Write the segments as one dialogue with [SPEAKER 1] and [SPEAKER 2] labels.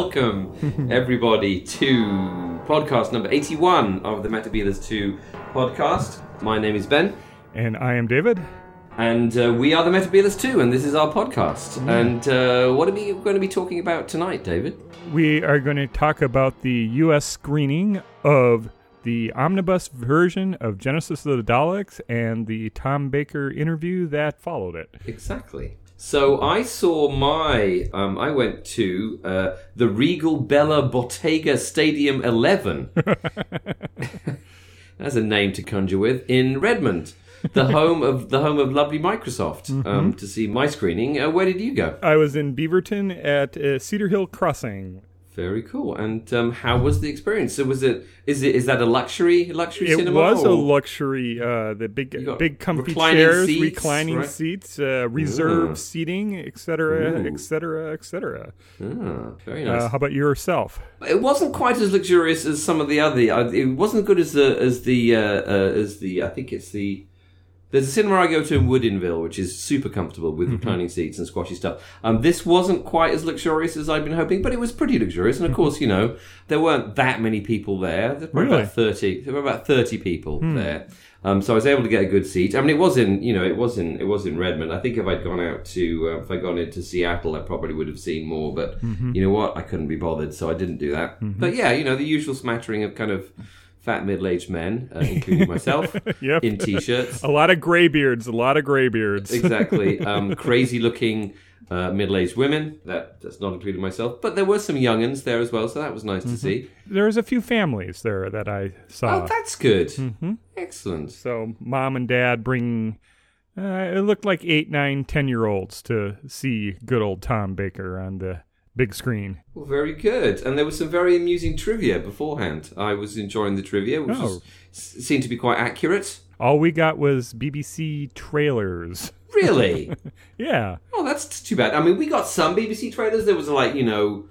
[SPEAKER 1] Welcome, everybody, to podcast number 81 of the Metebelis 2 podcast. My name is Ben,
[SPEAKER 2] And I am David.
[SPEAKER 1] and uh, we are the Metebelis 2, and this is our podcast. And uh, what are we going to be talking about tonight, David?
[SPEAKER 2] We are going to talk about the U.S. screening of the omnibus version of Genesis of the Daleks and the Tom Baker interview that followed it.
[SPEAKER 1] Exactly. So I saw my, um, I went to uh, the Regal Bella Bottega Stadium 11. That's a name to conjure with in Redmond, the home of the home of lovely Microsoft. Um, to see my screening. Uh, where did you go?
[SPEAKER 2] I was in Beaverton at uh, Cedar Hill Crossing.
[SPEAKER 1] Very cool. And um, how was the experience? So was it? Is it? Is that a luxury luxury
[SPEAKER 2] It
[SPEAKER 1] cinema?
[SPEAKER 2] It was a luxury, uh, the big, big comfy
[SPEAKER 1] reclining
[SPEAKER 2] chairs,
[SPEAKER 1] seats,
[SPEAKER 2] reclining
[SPEAKER 1] right?
[SPEAKER 2] seats, uh, reserve
[SPEAKER 1] Ooh.
[SPEAKER 2] seating, etc., etc., etc.
[SPEAKER 1] Very nice.
[SPEAKER 2] Uh, how about yourself?
[SPEAKER 1] It wasn't quite as luxurious as some of the other. uh, It wasn't good as the as the uh, uh, as the. I think it's the. There's a cinema I go to in Woodinville, which is super comfortable with reclining seats and squashy stuff. Um, this wasn't quite as luxurious as I'd been hoping, but it was pretty luxurious. And of course, you know, there weren't that many people there. There were
[SPEAKER 2] Really?
[SPEAKER 1] about thirty. There were about thirty people there. Um, so I was able to get a good seat. I mean, it was in, you know, it was in, it was in Redmond. I think if I'd gone out to, uh, if I'd gone into Seattle, I probably would have seen more. But you know what? I couldn't be bothered, so I didn't do that. But yeah, you know, the usual smattering of kind of fat middle-aged men, uh, including myself,
[SPEAKER 2] Yep.
[SPEAKER 1] in t-shirts.
[SPEAKER 2] A lot of graybeards, a lot of graybeards.
[SPEAKER 1] exactly. Um, crazy-looking uh, middle-aged women. That that's not including myself, but there were some younguns there as well, so that was nice to see.
[SPEAKER 2] There's a few families there that I saw.
[SPEAKER 1] Oh, that's good. Excellent.
[SPEAKER 2] So mom and dad bring. Uh, it looked like eight, nine, ten year olds to see good old Tom Baker on the big screen.
[SPEAKER 1] Well, very good. And there was some very amusing trivia beforehand. I was enjoying the trivia, which
[SPEAKER 2] Oh.
[SPEAKER 1] was, seemed to be quite accurate.
[SPEAKER 2] All we got was BBC trailers.
[SPEAKER 1] Really?
[SPEAKER 2] Yeah,
[SPEAKER 1] oh, that's too bad. I mean, we got some BBC trailers. There was like, you know,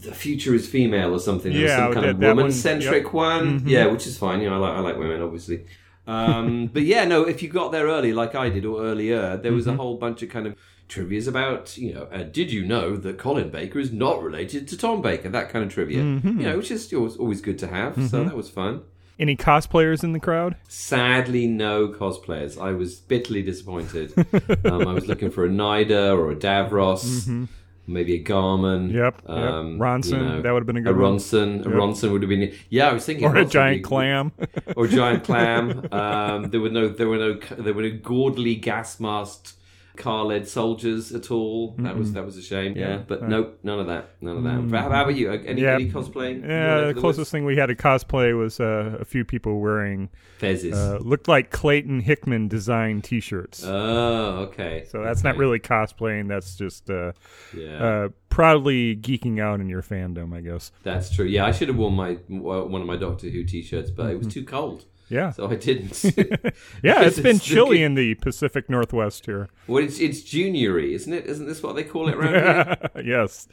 [SPEAKER 1] the future is female or something. There
[SPEAKER 2] Yeah,
[SPEAKER 1] some kind
[SPEAKER 2] that-
[SPEAKER 1] of woman-centric
[SPEAKER 2] yep.
[SPEAKER 1] one.
[SPEAKER 2] Mhm.
[SPEAKER 1] Yeah, which is fine. You know, I like I like women, obviously. Um, but yeah, no, if you got there early, like I did, or earlier, there was a whole bunch of kind of trivia's about, you know, uh, did you know that Colin Baker is not related to Tom Baker? That kind of trivia,
[SPEAKER 2] Mhm.
[SPEAKER 1] you know, which is always, always good to have. So that was fun.
[SPEAKER 2] any cosplayers in the crowd?
[SPEAKER 1] Sadly, no cosplayers. I was bitterly disappointed. um, I was looking for a Nyder or a Davros, maybe a Gharman.
[SPEAKER 2] Mm-hmm. Yep,
[SPEAKER 1] Um.
[SPEAKER 2] Ronson,
[SPEAKER 1] you know,
[SPEAKER 2] that would have been a
[SPEAKER 1] a
[SPEAKER 2] good one.
[SPEAKER 1] Ronson. A
[SPEAKER 2] Yep.
[SPEAKER 1] Ronson would have been. Yeah, I was thinking.
[SPEAKER 2] Or a giant
[SPEAKER 1] be-
[SPEAKER 2] clam.
[SPEAKER 1] Or a giant clam. Um, there were no. There were no. There were no gaudily gas masked Kaled soldiers at all. That was that was a shame. Yeah, but
[SPEAKER 2] right.
[SPEAKER 1] nope, none of that. None of that. How, how about you? Any,
[SPEAKER 2] Yeah.
[SPEAKER 1] any cosplaying?
[SPEAKER 2] Yeah,
[SPEAKER 1] know,
[SPEAKER 2] the closest thing we had to cosplay was uh, a few people wearing
[SPEAKER 1] Fezzes.
[SPEAKER 2] uh, looked like Clayton Hickman designed T-shirts.
[SPEAKER 1] oh, okay.
[SPEAKER 2] so that's not really cosplaying. That's just uh,
[SPEAKER 1] Yeah.
[SPEAKER 2] uh, proudly geeking out in your fandom, I guess.
[SPEAKER 1] That's true. Yeah, I should have worn my one of my Doctor Who t-shirts, but it was too cold,
[SPEAKER 2] Yeah,
[SPEAKER 1] so I didn't.
[SPEAKER 2] yeah. It's been
[SPEAKER 1] It's
[SPEAKER 2] chilly
[SPEAKER 1] good-
[SPEAKER 2] in the Pacific Northwest here.
[SPEAKER 1] well, it's it's juniory, isn't it? Isn't this what they call it around here?
[SPEAKER 2] yes.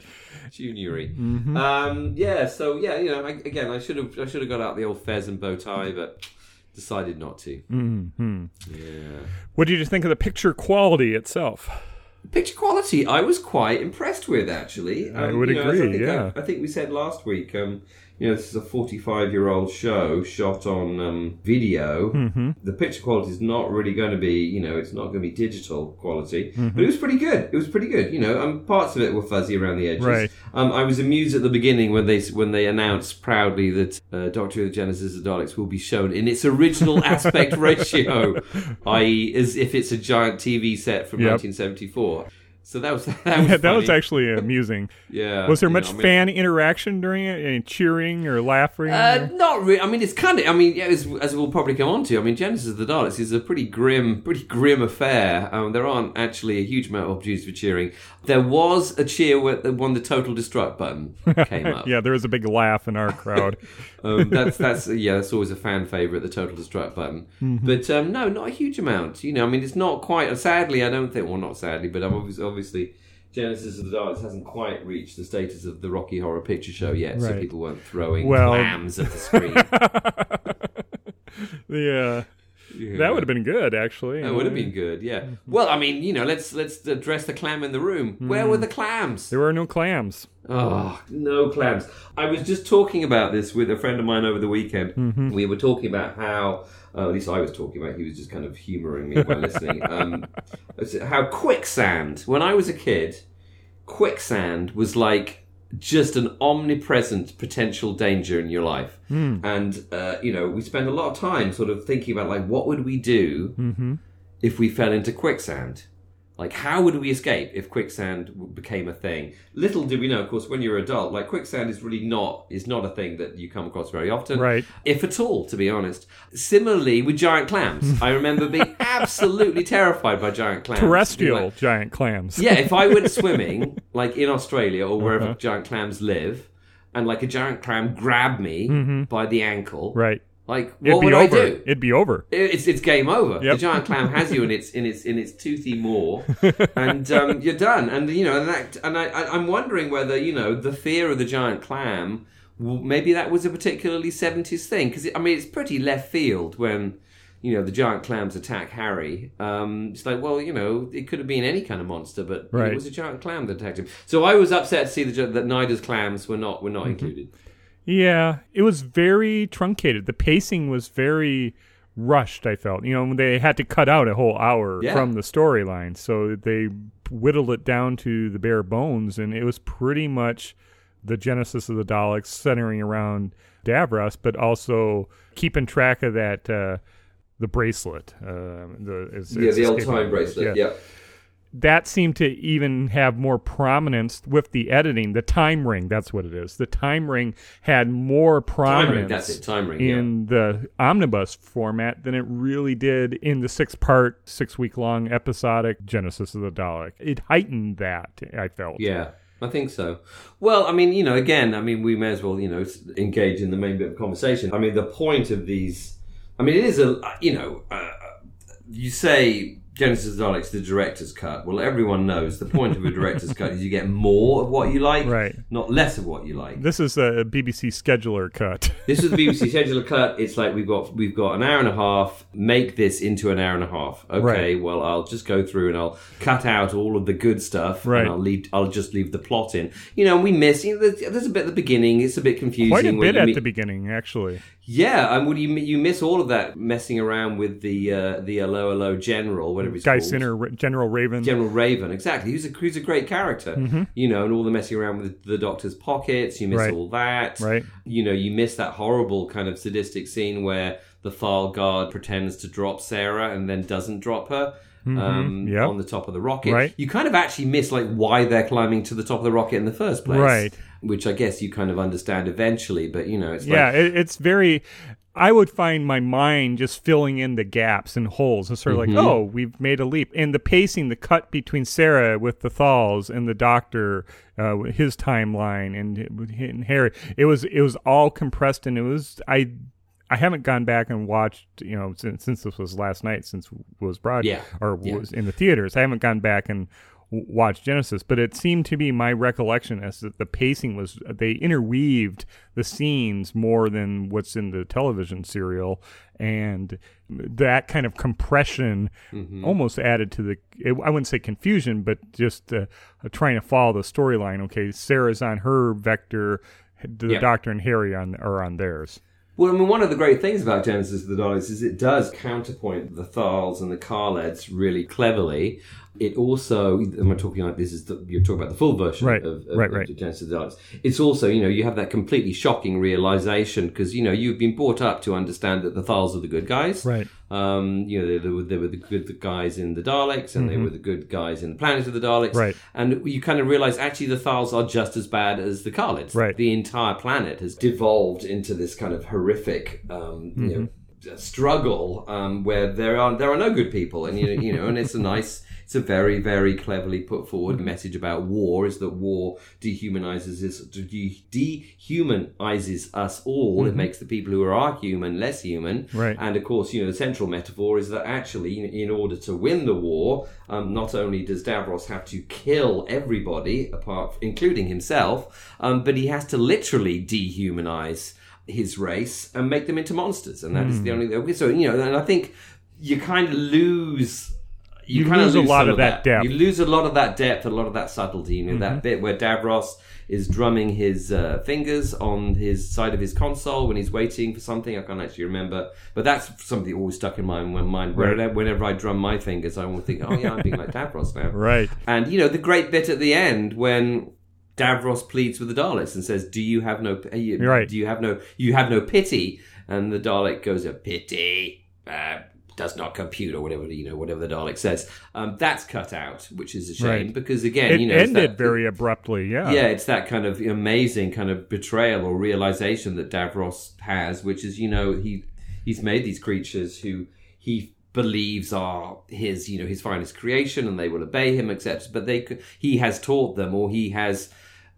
[SPEAKER 1] juniory.
[SPEAKER 2] Mm-hmm.
[SPEAKER 1] Um, yeah. So yeah, you know, I, again, I should have I should have got out the old fez and bow tie, but decided not to.
[SPEAKER 2] hmm
[SPEAKER 1] Yeah.
[SPEAKER 2] What did you think of the picture quality itself?
[SPEAKER 1] Picture quality, I was quite impressed with actually. Um,
[SPEAKER 2] I would
[SPEAKER 1] you know,
[SPEAKER 2] agree,
[SPEAKER 1] I
[SPEAKER 2] yeah.
[SPEAKER 1] I, I think we said last week. Um, you know, this is a 45 year old show shot on um, video.
[SPEAKER 2] Mm-hmm.
[SPEAKER 1] The picture quality is not really going to be, you know, it's not going to be digital quality,
[SPEAKER 2] Mm-hmm.
[SPEAKER 1] but it was pretty good. It was pretty good. You know, um, parts of it were fuzzy around the edges.
[SPEAKER 2] Right.
[SPEAKER 1] Um, I was amused at the beginning when they when they announced proudly that uh, Doctor Who: The Genesis of Daleks will be shown in its original aspect ratio, i.e., as if it's a giant TV set from
[SPEAKER 2] Yep.
[SPEAKER 1] 1974. So that was that was,
[SPEAKER 2] that was actually amusing.
[SPEAKER 1] yeah.
[SPEAKER 2] Was there much
[SPEAKER 1] know, I mean-
[SPEAKER 2] fan interaction during it? Any cheering or laughing?
[SPEAKER 1] Uh, not really. I mean, it's kind of. I mean, yeah, as, as we'll probably come on to. I mean, Genesis of the Daleks is a pretty grim, pretty grim affair. Um, there aren't actually a huge amount of opportunities for cheering. There was a cheer when the total destruct button came up.
[SPEAKER 2] yeah, there was a big laugh in our crowd.
[SPEAKER 1] Um, that's that's yeah, that's always a fan favorite, the total destruct button.
[SPEAKER 2] Mm-hmm.
[SPEAKER 1] But um, no, not a huge amount. You know, I mean, it's not quite. Sadly, I don't think. Well, not sadly, but I'm obviously, obviously Genesis of the Daleks hasn't quite reached the status of the Rocky Horror Picture Show yet, so people weren't throwing
[SPEAKER 2] Well-
[SPEAKER 1] clams at the screen.
[SPEAKER 2] yeah. That would have been good, actually.
[SPEAKER 1] That would have been good, yeah. Well, I mean, you know, let's let's address the clam in the room. Where were the clams?
[SPEAKER 2] There were no clams.
[SPEAKER 1] Oh, no clams. I was just talking about this with a friend of mine over the weekend. We were talking about how, uh, at least I was talking about, he was just kind of humouring me by listening, um, how quicksand, when I was a kid, quicksand was like just an omnipresent potential danger in your life. And, uh, you know, we spend a lot of time sort of thinking about, like, what would we do if we fell into quicksand? Like, how would we escape if quicksand became a thing? Little did we know, of course, when you're an adult, like quicksand is really not is not a thing that you come across very often,
[SPEAKER 2] Right.
[SPEAKER 1] If at all, to be honest. Similarly with giant clams, I remember being absolutely terrified by giant clams.
[SPEAKER 2] Terrestrial
[SPEAKER 1] like-
[SPEAKER 2] giant clams.
[SPEAKER 1] yeah, if I went swimming, like in Australia or wherever
[SPEAKER 2] Uh-huh.
[SPEAKER 1] giant clams live, and like a giant clam grabbed me by the ankle,
[SPEAKER 2] Mm-hmm. Right.
[SPEAKER 1] like
[SPEAKER 2] It'd
[SPEAKER 1] what
[SPEAKER 2] be
[SPEAKER 1] would
[SPEAKER 2] over.
[SPEAKER 1] I do?
[SPEAKER 2] It'd be over.
[SPEAKER 1] It's it's game over.
[SPEAKER 2] Yep.
[SPEAKER 1] The giant clam has you in its in its in its toothy maw, and um, you're done. And you know, and that, and I, I- I'm wondering whether you know the fear of the giant clam. Maybe that was a particularly 70s thing because I mean it's pretty left field when you know the giant clams attack Harry. Um, it's like well you know it could have been any kind of monster, but
[SPEAKER 2] Right.
[SPEAKER 1] it was a giant clam that attacked him. So I was upset to see the, that Nyder's clams were not were not
[SPEAKER 2] Mm-hmm.
[SPEAKER 1] included.
[SPEAKER 2] Yeah, it was very truncated. The pacing was very rushed. I felt, you know, they had to cut out a whole hour
[SPEAKER 1] Yeah.
[SPEAKER 2] from the storyline, so they whittled it down to the bare bones, and it was pretty much the genesis of the Daleks centering around Davros, but also keeping track of that. Uh, the bracelet, uh, the it's,
[SPEAKER 1] Yeah,
[SPEAKER 2] it's
[SPEAKER 1] the old time bracelet.
[SPEAKER 2] Yeah.
[SPEAKER 1] yeah.
[SPEAKER 2] that seemed to even have more prominence with the editing. The time ring, that's what it is. The time ring had more
[SPEAKER 1] Time
[SPEAKER 2] prominence
[SPEAKER 1] ring, that's it. Time ring. yeah.
[SPEAKER 2] in the omnibus format than it really did in the six part, six week long episodic Genesis of the Dalek. It heightened that, I felt.
[SPEAKER 1] Yeah, I think so. Well, I mean, you know, again, I mean, we may as well, you know, engage in the main bit of conversation. I mean, the point of these, I mean, it is a, you know, uh, you say Genesis Daleks, the director's cut. Well, everyone knows the point of a director's cut is you get more of what you like,
[SPEAKER 2] Right.
[SPEAKER 1] not less of what you like.
[SPEAKER 2] This is a BBC scheduler cut.
[SPEAKER 1] This is the BBC scheduler cut. It's like we've got we've got an hour and a half. Make this into an hour and a half. Okay,
[SPEAKER 2] Right.
[SPEAKER 1] well I'll just go through and I'll cut out all of the good stuff.
[SPEAKER 2] Right.
[SPEAKER 1] And I'll leave. I'll just leave the plot in. You know, and we miss. You know, there's, there's a bit at the beginning. It's a bit confusing.
[SPEAKER 2] Quite a bit at
[SPEAKER 1] meet-
[SPEAKER 2] the beginning, actually.
[SPEAKER 1] Yeah, and would you you miss all of that messing around with the uh, the hello hello general whatever he's
[SPEAKER 2] Guy
[SPEAKER 1] called.
[SPEAKER 2] Sinner, General Ravon.
[SPEAKER 1] General Ravon, exactly. He's a who's a great character,
[SPEAKER 2] Mm-hmm.
[SPEAKER 1] you know, and all the messing around with the Doctor's pockets. You miss
[SPEAKER 2] Right.
[SPEAKER 1] all that,
[SPEAKER 2] Right.
[SPEAKER 1] You know, you miss that horrible kind of sadistic scene where the file guard pretends to drop Sarah and then doesn't drop her. Um,
[SPEAKER 2] Yep.
[SPEAKER 1] on the top of the rocket,
[SPEAKER 2] Mm-hmm. Right.
[SPEAKER 1] You kind of actually miss like why they're climbing to the top of the rocket in the first place,
[SPEAKER 2] Right.
[SPEAKER 1] Which I guess you kind of understand eventually, but you know, it's
[SPEAKER 2] Yeah,
[SPEAKER 1] like
[SPEAKER 2] it, it's very. I would find my mind just filling in the gaps and holes. and sort of
[SPEAKER 1] Mm-hmm.
[SPEAKER 2] like, oh, we've made a leap. And the pacing, the cut between Sarah with the Thals and the Doctor, uh, his timeline, and, and Harry, it was it was all compressed, and it was I. I haven't gone back and watched, you know, since, since this was last night, since it was broad
[SPEAKER 1] Yeah.
[SPEAKER 2] or
[SPEAKER 1] Yeah.
[SPEAKER 2] was in the theaters. I haven't gone back and watched Genesis, but it seemed to be my recollection as that the pacing was they interweaved the scenes more than what's in the television serial, and that kind of compression
[SPEAKER 1] Mm-hmm.
[SPEAKER 2] almost added to the it, I wouldn't say confusion, but just uh, uh, trying to follow the storyline. Okay, Sarah's on her vector, the
[SPEAKER 1] Yeah.
[SPEAKER 2] Doctor and Harry on are on theirs.
[SPEAKER 1] Well, I mean, one of the great things about Genesis of the Daleks is it does counterpoint the Thals and the Kaleds really cleverly. It also, and we're talking like this is the, you're talking about the full version
[SPEAKER 2] Right,
[SPEAKER 1] of, of,
[SPEAKER 2] right,
[SPEAKER 1] of
[SPEAKER 2] right.
[SPEAKER 1] Genesis of the Daleks. It's also, you know, you have that completely shocking realization because you know you've been brought up to understand that the Thals are the good guys,
[SPEAKER 2] Right.
[SPEAKER 1] Um, you know, they, they, were, they were the good guys in the Daleks, and they were the good guys in the Planet of the Daleks,
[SPEAKER 2] Mm-hmm. Right.
[SPEAKER 1] And you kind of realize actually the Thals are just as bad as the Kaleds,
[SPEAKER 2] Right.
[SPEAKER 1] The entire planet has devolved into this kind of horrific, um, you know, struggle um, where there are there are no good people, and you know, you know, and it's a nice. It's a very, very cleverly put forward message about war. Is that war dehumanizes us, dehumanizes us all. It makes the people who are human less human.
[SPEAKER 2] Right.
[SPEAKER 1] And of course, you know, the central metaphor is that actually, in, in order to win the war, um, not only does Davros have to kill everybody, apart, including himself, um, but he has to literally dehumanize his race and make them into monsters. And that is the only. Okay, so you know, and I think you kind of lose.
[SPEAKER 2] You
[SPEAKER 1] kind
[SPEAKER 2] lose a lot of that depth.
[SPEAKER 1] You lose a lot of that depth, a lot of that subtlety. You know that bit where Davros is drumming his uh, fingers on his side of his console when he's waiting for something. I can't actually remember, but that's something that always stuck in my mind. Whenever, whenever I drum my fingers, I always think, "Oh yeah, I'm being like Davros now."
[SPEAKER 2] Right.
[SPEAKER 1] And you know the great bit at the end when Davros pleads with the Daleks and says, "Do you have no? you-
[SPEAKER 2] Right.
[SPEAKER 1] Do you have no? You have no pity?" And the Dalek goes, "A pity uh, does not compute," or whatever you know, whatever the Dalek says. Um, that's cut out, which is a shame
[SPEAKER 2] Right.
[SPEAKER 1] because again,
[SPEAKER 2] It
[SPEAKER 1] you know,
[SPEAKER 2] ended
[SPEAKER 1] that-
[SPEAKER 2] very abruptly. Yeah.
[SPEAKER 1] yeah, it's that kind of amazing kind of betrayal or realization that Davros has, which is you know he he's made these creatures who he believes are his you know his finest creation and they will obey him etc. But they he has taught them or he has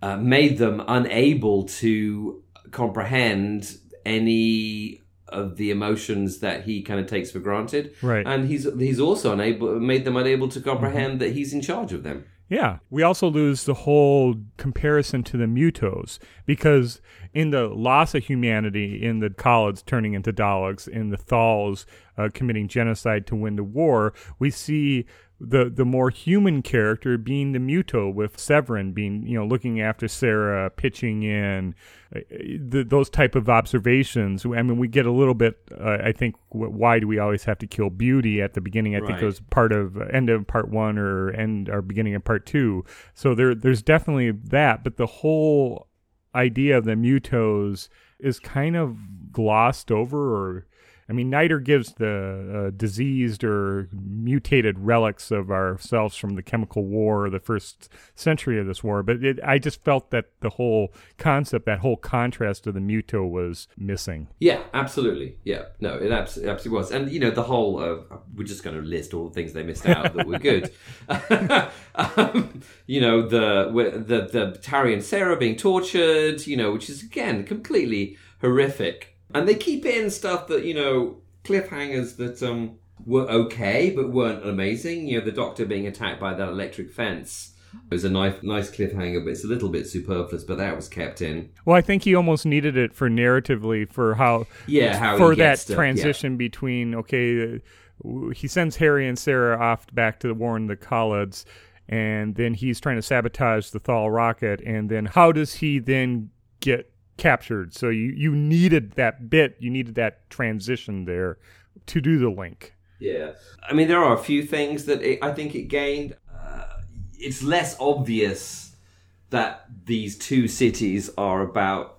[SPEAKER 1] uh, made them unable to comprehend any of the emotions that he kind of takes for granted.
[SPEAKER 2] Right.
[SPEAKER 1] And he's he's also unable made them unable to comprehend that he's in charge of them.
[SPEAKER 2] Yeah, we also lose the whole comparison to the Mutos because in the loss of humanity, in the Kaleds turning into Daleks, in the Thals uh, committing genocide to win the war, we see the the more human character being the Muto, with Sevrin being you know looking after Sarah, pitching in, uh, the, those type of observations. I mean, we get a little bit. Uh, I think why do we always have to kill beauty at the beginning? I think it was part of uh, end of part one or end or beginning of part two. So there there's definitely that, but the whole idea of the mutos is kind of glossed over or I mean, Nyder gives the uh, diseased or mutated relics of ourselves from the chemical war, the first century of this war. But it, I just felt that the whole concept, that whole contrast of the muto was missing.
[SPEAKER 1] Yeah, absolutely. Yeah, no, it abs- absolutely was. And you know, the whole uh, we're just going to list all the things they missed out that were good. um, you know, the the the Tarry and Sarah being tortured. You know, which is again completely horrific. And they keep in stuff that you know cliffhangers that um were okay but weren't amazing. You know, the Doctor being attacked by that electric fence. It was a nice, nice cliffhanger, but it's a little bit superfluous. But that was kept in.
[SPEAKER 2] Well, I think he almost needed it for narratively for how
[SPEAKER 1] Yeah, how
[SPEAKER 2] for that
[SPEAKER 1] to- yeah.
[SPEAKER 2] transition between okay, uh, he sends Harry and Sarah off back to warn the Kaleds, and then he's trying to sabotage the Thal rocket, and then how does he then get captured? So you you needed that bit, you needed that transition there to do the link.
[SPEAKER 1] Yeah, I mean, there are a few things that it, I think it gained. Uh, it's less obvious that these two cities are about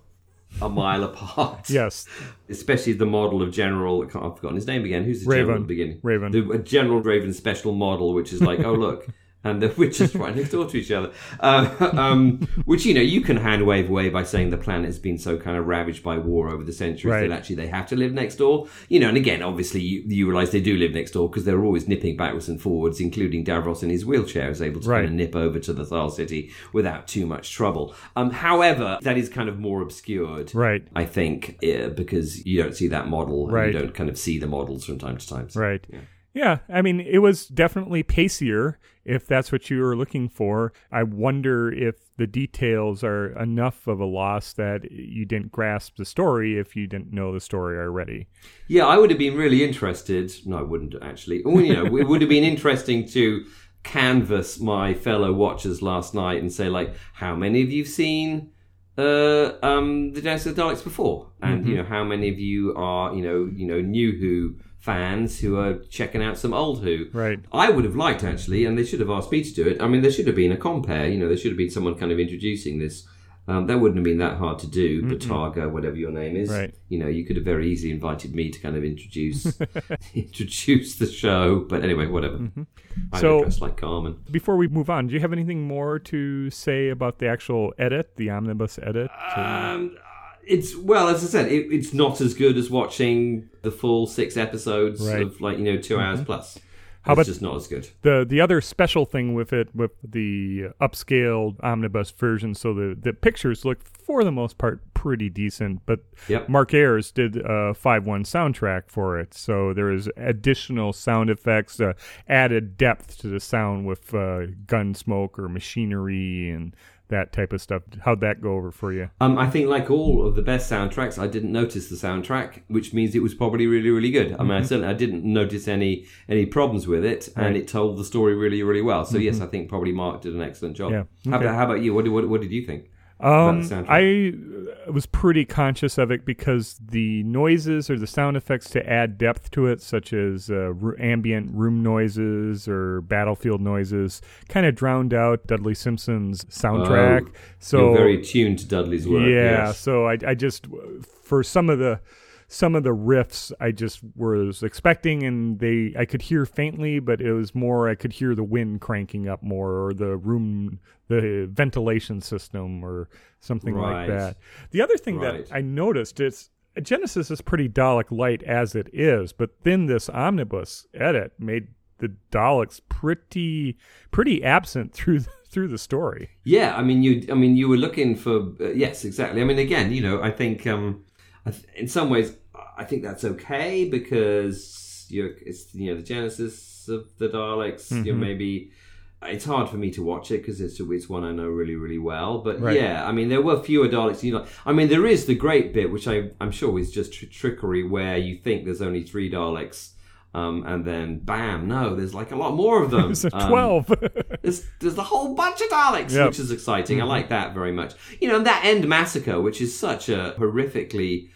[SPEAKER 1] a mile apart.
[SPEAKER 2] Yes,
[SPEAKER 1] especially the model of General. I can't- I've forgotten his name again. Who's the general
[SPEAKER 2] Ravon.
[SPEAKER 1] at the beginning?
[SPEAKER 2] Ravon.
[SPEAKER 1] The General Ravon special model, which is like, oh look. And the witches right next door to each other, uh, um, which you know you can hand wave away by saying the planet has been so kind of ravaged by war over the centuries
[SPEAKER 2] Right.
[SPEAKER 1] that actually they have to live next door. You know, and again, obviously you, you realize they do live next door because they're always nipping backwards and forwards, including Davros in his wheelchair is able to
[SPEAKER 2] Right.
[SPEAKER 1] kind of nip over to the Thal city without too much trouble. Um, however, that is kind of more obscured,
[SPEAKER 2] right,
[SPEAKER 1] I think, uh, because you don't see that model and
[SPEAKER 2] Right.
[SPEAKER 1] you don't kind of see the models from time to time. So,
[SPEAKER 2] right. Yeah, I mean, it was definitely pacier if that's what you were looking for. I wonder if the details are enough of a loss that you didn't grasp the story if you didn't know the story already.
[SPEAKER 1] Yeah, I would have been really interested. No, I wouldn't actually. Well, you know, it would have been interesting to canvass my fellow watchers last night and say, like, how many of you've seen uh, um, the Dance of the Daleks before, and you know, how many of you are, you know, you know, new Who fans who are checking out some old Who.
[SPEAKER 2] Right.
[SPEAKER 1] I would have liked actually, and they should have asked me to do it. I mean, there should have been a compare. You know, there should have been someone kind of introducing this. Um, that wouldn't have been that hard to do. Bottega, whatever your name is,
[SPEAKER 2] Right.
[SPEAKER 1] you know, you could have very easily invited me to kind of introduce introduce the show. But anyway, whatever. I'm
[SPEAKER 2] So-
[SPEAKER 1] dressed like Gharman.
[SPEAKER 2] Before we move on, do you have anything more to say about the actual edit, the omnibus edit?
[SPEAKER 1] Um, it's well, as I said, it, it's not as good as watching the full six episodes
[SPEAKER 2] Right.
[SPEAKER 1] of like you know 2 hours plus.
[SPEAKER 2] How
[SPEAKER 1] it's
[SPEAKER 2] about-
[SPEAKER 1] just not as good.
[SPEAKER 2] the the other special thing with it with the upscaled omnibus version so the the pictures look for the most part pretty decent but
[SPEAKER 1] Yep.
[SPEAKER 2] mark ayres did a 5-1 soundtrack for it so there is additional sound effects uh, added depth to the sound with uh, gun smoke or machinery and that type of stuff. How'd that go over for you?
[SPEAKER 1] Um, I think, like all of the best soundtracks, I didn't notice the soundtrack, which means it was probably really, really good. I mean, I certainly I didn't notice any any problems with it, and
[SPEAKER 2] Right.
[SPEAKER 1] it told the story really, really well. So yes, I think probably Mark did an excellent job.
[SPEAKER 2] Yeah.
[SPEAKER 1] How, about, how about you? What, what, what did you think?
[SPEAKER 2] Um. I was pretty conscious of it because the noises or the sound effects to add depth to it, such as uh, r- ambient room noises or battlefield noises, kind of drowned out Dudley Simpson's soundtrack.
[SPEAKER 1] Oh,
[SPEAKER 2] so
[SPEAKER 1] You're very tuned to Dudley's work.
[SPEAKER 2] yeah,
[SPEAKER 1] yes.
[SPEAKER 2] so I, I just for some of the some of the riffs I just was expecting, and they I could hear faintly, but it was more I could hear the wind cranking up more, or the room the ventilation system, or something
[SPEAKER 1] Right.
[SPEAKER 2] like that. The other thing
[SPEAKER 1] Right.
[SPEAKER 2] that I noticed is Genesis is pretty Dalek light as it is, but then this omnibus edit made the Daleks pretty pretty absent through through the story.
[SPEAKER 1] Yeah, I mean, you. I mean, you were looking for. Uh, yes, exactly. I mean, again, you know, I think, um, th- in some ways, I think that's okay because you're. It's you know the genesis of the Daleks. You
[SPEAKER 2] Mm-hmm.
[SPEAKER 1] know, maybe it's hard for me to watch it because it's it's one I know really really well. But
[SPEAKER 2] Right.
[SPEAKER 1] yeah, I mean, there were fewer Daleks. You know, I mean, there is the great bit which I I'm sure is just tr- trickery where you think there's only three Daleks. Um, and then, bam! No, there's like a lot more of them.
[SPEAKER 2] A
[SPEAKER 1] Um,
[SPEAKER 2] twelve.
[SPEAKER 1] there's there's a whole bunch of Daleks,
[SPEAKER 2] Yep.
[SPEAKER 1] which is exciting. I like that very much. You know, and that end massacre, which is such a horrifically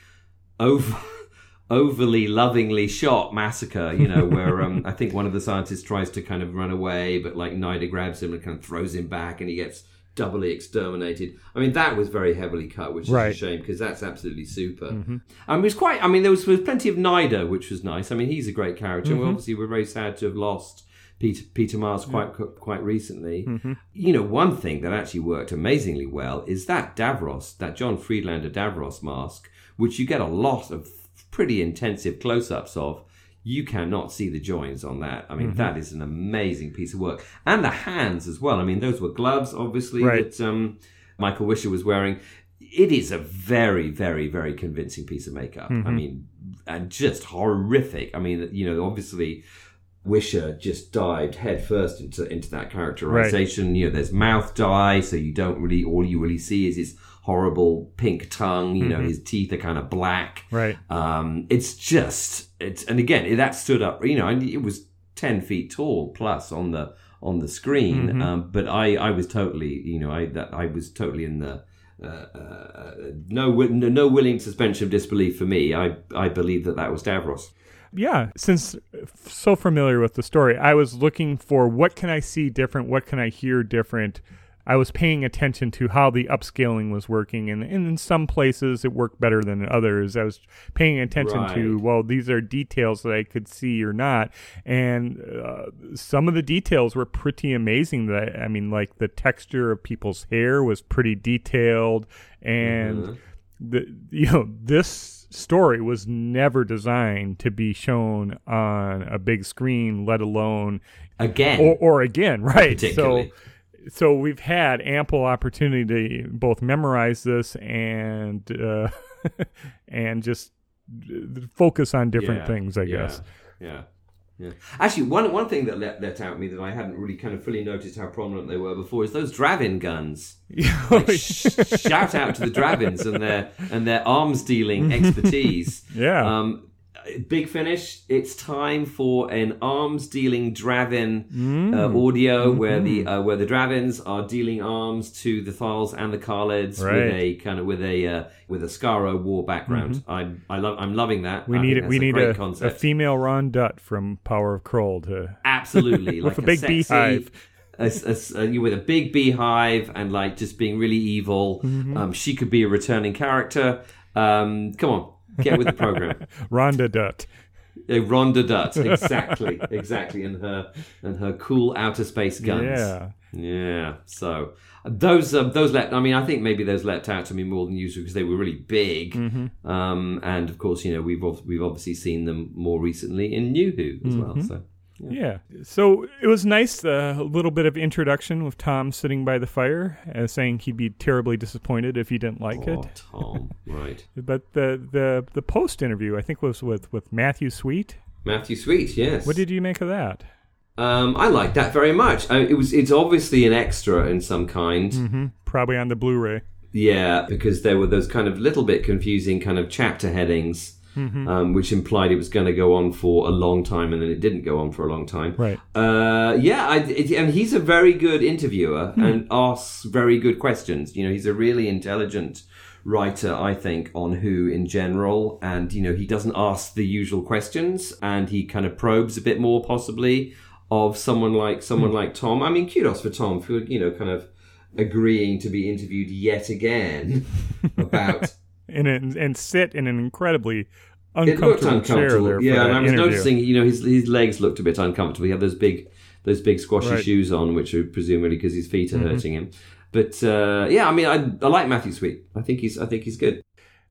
[SPEAKER 1] over overly lovingly shot massacre. You know, where um, I think one of the scientists tries to kind of run away, but like Nida grabs him and kind of throws him back, and he gets doubly exterminated. I mean, that was very heavily cut, which is
[SPEAKER 2] Right.
[SPEAKER 1] a shame because that's absolutely super. Um, it was quite. I mean, there was, was plenty of Nida, which was nice. I mean, he's a great character. and we obviously, we're very sad to have lost. Peter, Peter Miles quite quite recently. You know, one thing that actually worked amazingly well is that Davros, that John Friedlander Davros mask, which you get a lot of pretty intensive close-ups of. You cannot see the joins on that. I mean, that is an amazing piece of work, and the hands as well. I mean, those were gloves, obviously
[SPEAKER 2] Right.
[SPEAKER 1] that um, Michael Wisher was wearing. It is a very, very, very convincing piece of makeup. I mean, and just horrific. I mean, you know, obviously. Wisher just dived headfirst into into that characterization. You know, there's mouth dye, so you don't really all you really see is his horrible pink tongue. You know, his teeth are kind of black.
[SPEAKER 2] Right.
[SPEAKER 1] Um, it's just it's and again it, that stood up. You know, and it was ten feet tall plus on the on the screen. Um, but I I was totally you know I that I was totally in the. Uh, uh, no, no, no willing suspension of disbelief for me. I, I believe that that was Davros.
[SPEAKER 2] Yeah, since so familiar with the story, I was looking for what can I see different, what can I hear different. I was paying attention to how the upscaling was working, and, and in some places it worked better than others. I was paying attention to well, these are details that I could see or not, and uh, some of the details were pretty amazing. That I, I mean, like the texture of people's hair was pretty detailed, and the you know this story was never designed to be shown on a big screen let alone
[SPEAKER 1] Again,
[SPEAKER 2] or, or again right so so we've had ample opportunity to both memorize this and uh, and just focus on different
[SPEAKER 1] Yeah,
[SPEAKER 2] things i
[SPEAKER 1] yeah,
[SPEAKER 2] guess
[SPEAKER 1] Yeah. Yeah. Actually, one one thing that let, let out me that I hadn't really kind of fully noticed how prominent they were before is those Drahvin guns. Like, sh- shout out to the Drahvins and their and their arms dealing expertise.
[SPEAKER 2] Yeah.
[SPEAKER 1] Um, big finish. It's time for an arms dealing Drahvin uh, audio where the uh, where the Drahvins are dealing arms to the Thals and the Kaleds
[SPEAKER 2] Right.
[SPEAKER 1] with a kind of with a uh, with a Skaro war background. I'm I love I'm loving that.
[SPEAKER 2] we
[SPEAKER 1] I
[SPEAKER 2] need we
[SPEAKER 1] that's
[SPEAKER 2] need a, a female rohm dutt from power of kroll to
[SPEAKER 1] Absolutely,
[SPEAKER 2] With
[SPEAKER 1] like
[SPEAKER 2] a big
[SPEAKER 1] sexy,
[SPEAKER 2] beehive.
[SPEAKER 1] A, a- a- you with a big beehive and like just being really evil.
[SPEAKER 2] Mm-hmm.
[SPEAKER 1] Um, she could be a returning character. Um, come on, get with the program.
[SPEAKER 2] rhonda dutt
[SPEAKER 1] Uh, Rhonda Dutt, exactly, exactly, and her and her cool outer space guns.
[SPEAKER 2] yeah
[SPEAKER 1] yeah. So those um, those leapt. I mean, I think maybe those leapt out to me more than usual because they were really big.
[SPEAKER 2] Mm-hmm.
[SPEAKER 1] Um, and of course, you know, we've we've obviously seen them more recently in New Who as well.
[SPEAKER 2] Mm-hmm.
[SPEAKER 1] So
[SPEAKER 2] Yeah. So it was nice, uh, a little bit of introduction with Tom sitting by the fire, uh, saying he'd be terribly disappointed if he didn't like
[SPEAKER 1] oh,
[SPEAKER 2] it.
[SPEAKER 1] Tom, right?
[SPEAKER 2] But the the the post interview, I think, was with with Matthew Sweet.
[SPEAKER 1] Matthew Sweet, yes.
[SPEAKER 2] What did you make of that?
[SPEAKER 1] Um, I liked that very much. I, it was. It's obviously an extra in some kind.
[SPEAKER 2] hmm Probably on the Blu-ray.
[SPEAKER 1] Yeah, because there were those kind of little bit confusing kind of chapter headings,
[SPEAKER 2] Mm-hmm.
[SPEAKER 1] um, which implied it was going to go on for a long time, and then it didn't go on for a long time.
[SPEAKER 2] Right.
[SPEAKER 1] Uh, yeah, I, it, and he's a very good interviewer
[SPEAKER 2] Hmm.
[SPEAKER 1] and asks very good questions. You know, he's a really intelligent writer, I think, on Who in general, and you know, he doesn't ask the usual questions, and he kind of probes a bit more, possibly, of someone like someone like Tom. I mean, kudos for Tom for you know, kind of agreeing to be interviewed yet again about
[SPEAKER 2] And and, and sit in an incredibly
[SPEAKER 1] looked
[SPEAKER 2] uncomfortable, chair
[SPEAKER 1] yeah, and I was
[SPEAKER 2] interview.
[SPEAKER 1] noticing, you know, his his legs looked a bit uncomfortable. He had those big those big squashy
[SPEAKER 2] Right.
[SPEAKER 1] shoes on, which are presumably because his feet are
[SPEAKER 2] Mm-hmm.
[SPEAKER 1] hurting him. But uh, yeah, I mean, I, I like Matthew Sweet. I think he's I think he's good.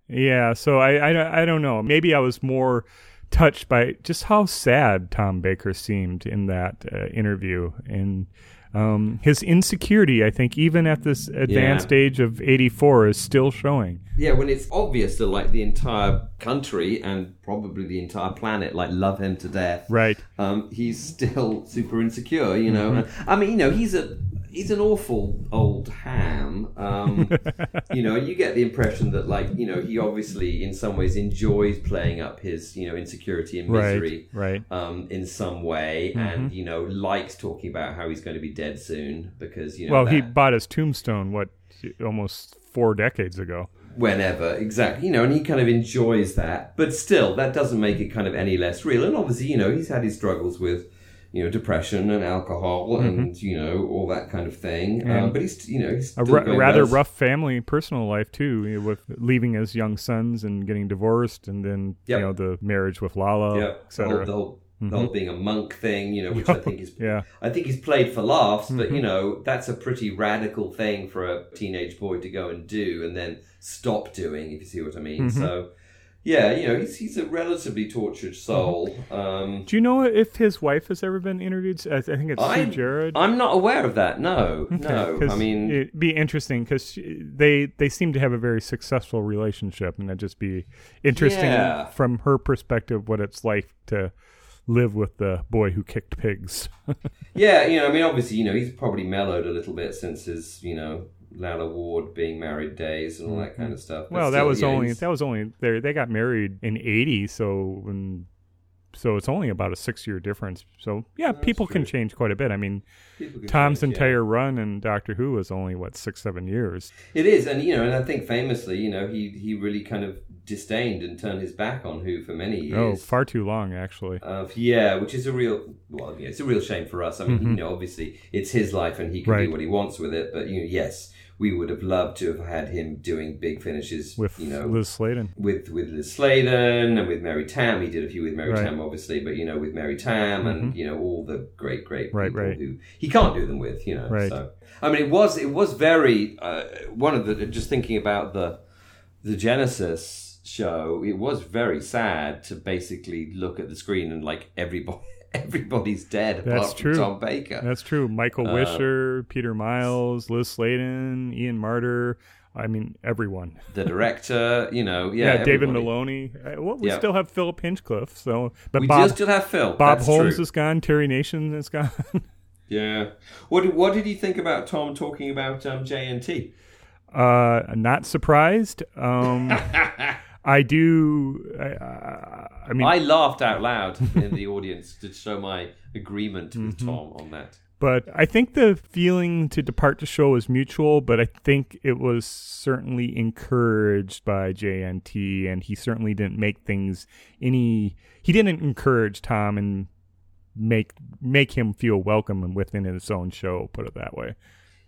[SPEAKER 2] Yeah, so I, I, I don't know. Maybe I was more touched by just how sad Tom Baker seemed in that uh, interview and um, his insecurity. I think even at this advanced age of 84 is still showing.
[SPEAKER 1] Yeah, when it's obvious that like the entire country and probably the entire planet like love him to death.
[SPEAKER 2] Right.
[SPEAKER 1] um, he's still super insecure, you know.
[SPEAKER 2] Mm-hmm.
[SPEAKER 1] I mean, you know, he's a he's an awful old ham. Um, you know, you get the impression that, like, you know, he obviously in some ways enjoys playing up his, you know, insecurity and misery.
[SPEAKER 2] Right. Right.
[SPEAKER 1] Um, in some way,
[SPEAKER 2] Mm-hmm.
[SPEAKER 1] and you know, likes talking about how he's going to be dead soon because you know,
[SPEAKER 2] Well, he bought his tombstone what almost four decades ago.
[SPEAKER 1] whenever exactly you know and he kind of enjoys that but still that doesn't make it kind of any less real and obviously you know he's had his struggles with you know depression and alcohol and you know all that kind of thing um,
[SPEAKER 2] Mm-hmm.
[SPEAKER 1] But he's you know he's
[SPEAKER 2] A
[SPEAKER 1] going
[SPEAKER 2] rather rough family, personal life too, you know, with leaving his young sons and getting divorced, and then
[SPEAKER 1] Yep.
[SPEAKER 2] you know the marriage with
[SPEAKER 1] Lalla, whole,
[SPEAKER 2] etc.
[SPEAKER 1] the whole, the whole being a monk thing you know which I think is
[SPEAKER 2] Yeah,
[SPEAKER 1] I think he's played for laughs, but
[SPEAKER 2] Mm-hmm.
[SPEAKER 1] you know that's a pretty radical thing for a teenage boy to go and do, and then stop doing. If you see what I mean.
[SPEAKER 2] Mm-hmm.
[SPEAKER 1] So, yeah, you know, he's he's a relatively tortured soul. Um,
[SPEAKER 2] Do you know if his wife has ever been interviewed? I I think it's
[SPEAKER 1] I-
[SPEAKER 2] Sue Jerrard.
[SPEAKER 1] I'm not aware of that. No, no.
[SPEAKER 2] 'Cause
[SPEAKER 1] I mean,
[SPEAKER 2] it'd be interesting because they they seem to have a very successful relationship, and it'd just be interesting
[SPEAKER 1] Yeah.
[SPEAKER 2] from her perspective what it's like to live with the boy who kicked pigs.
[SPEAKER 1] yeah, you know, I mean, obviously, you know, he's probably mellowed a little bit since his, you know, Lalla Ward being married days and all that kind of stuff. But
[SPEAKER 2] well, that was only that was only they they got married in eighty, so when. So it's only about a six-year difference. So yeah, people can change quite a bit. I mean, Tom's
[SPEAKER 1] change, yeah.
[SPEAKER 2] entire run in Doctor Who was only what six, seven years.
[SPEAKER 1] It is, and you know, and I think famously, you know, he he really kind of disdained and turned his back on Who for many years.
[SPEAKER 2] Oh, far too long, actually.
[SPEAKER 1] Uh, yeah, which is a real well, yeah, it's a real shame for us. I mean, you know, obviously it's his life and he can
[SPEAKER 2] Mm-hmm. Right.
[SPEAKER 1] do what he wants with it. But you know, yes, we would have loved to have had him doing big finishes
[SPEAKER 2] With
[SPEAKER 1] you know
[SPEAKER 2] Liz Sladen.
[SPEAKER 1] with with Liz Sladen and with Mary Tamm. He did a few with Mary
[SPEAKER 2] Right.
[SPEAKER 1] Tamm, obviously, but you know, with Mary Tamm and you know all the great, great
[SPEAKER 2] Right,
[SPEAKER 1] people
[SPEAKER 2] right.
[SPEAKER 1] who he can't do them with. You know,
[SPEAKER 2] Right.
[SPEAKER 1] so I mean, it was it was very uh, one of the just thinking about the the Genesis show. It was very sad to basically look at the screen and like everybody. Everybody's dead apart
[SPEAKER 2] That's
[SPEAKER 1] from
[SPEAKER 2] true.
[SPEAKER 1] Tom Baker.
[SPEAKER 2] That's true. Michael
[SPEAKER 1] Uh,
[SPEAKER 2] Wisher, Peter Miles, Liz Sladen, Ian Marter. I mean, everyone.
[SPEAKER 1] the director, you know, yeah,
[SPEAKER 2] Yeah, David. Maloney. Uh, Well, we
[SPEAKER 1] Yeah.
[SPEAKER 2] still have Philip Hinchcliffe. So, but
[SPEAKER 1] We
[SPEAKER 2] Bob
[SPEAKER 1] still have Phil.
[SPEAKER 2] Bob
[SPEAKER 1] That's
[SPEAKER 2] Holmes
[SPEAKER 1] true.
[SPEAKER 2] is gone. Terry Nation is gone.
[SPEAKER 1] Yeah. What did, what did you think about Tom talking about um, JNT?
[SPEAKER 2] uh, not surprised. Um, I do. I, I, mean,
[SPEAKER 1] I laughed out loud in the audience to show my agreement with
[SPEAKER 2] Mm-hmm.
[SPEAKER 1] Tom on that.
[SPEAKER 2] But I think the feeling to depart the show was mutual, but I think it was certainly encouraged by JNT, and he certainly didn't make things any. He didn't encourage Tom and make make him feel welcome and within his own show. Put it that way.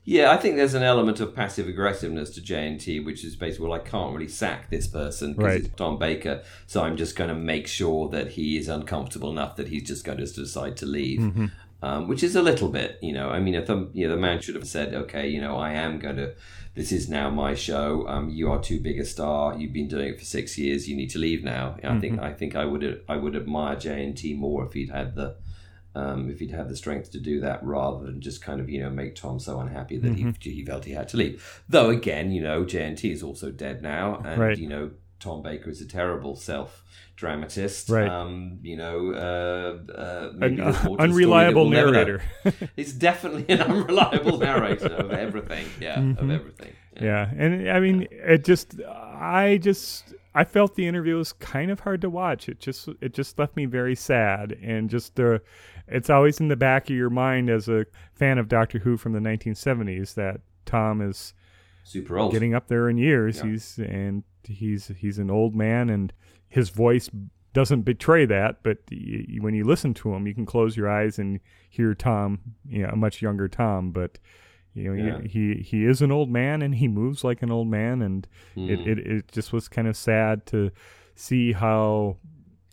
[SPEAKER 1] Yeah, I think there's an element of passive aggressiveness to JNT, which is basically, well, I can't really sack this person because
[SPEAKER 2] Right.
[SPEAKER 1] it's Tom Baker, so I'm just going to make sure that he is uncomfortable enough that he's just going to decide to leave.
[SPEAKER 2] Mm-hmm.
[SPEAKER 1] Um, which is a little bit, you know. I mean, if the, you know, the man should have said, "Okay, you know, I am going to. This is now my show. Um, you are too big a star. You've been doing it for six years. You need to leave now." I think
[SPEAKER 2] Mm-hmm.
[SPEAKER 1] I think I would I would admire JNT more if he'd had the um, if he'd had the strength to do that rather than just kind of you know make Tom so unhappy that
[SPEAKER 2] Mm-hmm.
[SPEAKER 1] he he felt he had to leave. Though again, you know, JNT is also dead now, and
[SPEAKER 2] Right.
[SPEAKER 1] you know Tom Baker is a terrible self dramatist.
[SPEAKER 2] Right.
[SPEAKER 1] Um, you know, uh, uh,
[SPEAKER 2] An
[SPEAKER 1] maybe there's more to the story that
[SPEAKER 2] unreliable narrator.
[SPEAKER 1] He's definitely an unreliable narrator of everything. Yeah, of everything.
[SPEAKER 2] Mm-hmm. yeah, and I mean, it just, I just, I felt the interview was kind of hard to watch. It just, it just left me very sad, and just the, it's always in the back of your mind as a fan of Doctor Who from the 1970s that Tom is
[SPEAKER 1] Super old.
[SPEAKER 2] getting up there in years.
[SPEAKER 1] Yeah.
[SPEAKER 2] He's and he's he's an old man, and his voice doesn't betray that. But y- when you listen to him, you can close your eyes and hear Tom, you know, a much younger Tom. But you know,
[SPEAKER 1] Yeah.
[SPEAKER 2] he he is an old man, and he moves like an old man, and
[SPEAKER 1] Mm.
[SPEAKER 2] it, it it just was kind of sad to see how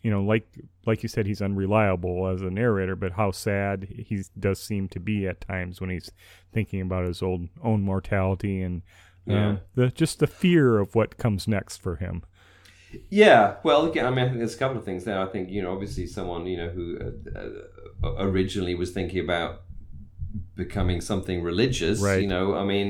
[SPEAKER 2] you know like like you said he's unreliable as a narrator but how sad he does seem to be at times when he's thinking about his old own mortality and uh,
[SPEAKER 1] Yeah.
[SPEAKER 2] the just the fear of what comes next for him
[SPEAKER 1] Yeah, well, again, I mean, I think there's a couple of things there. I think you know, obviously, someone you know who uh, uh, originally was thinking about becoming something religious.
[SPEAKER 2] Right.
[SPEAKER 1] You know, I mean,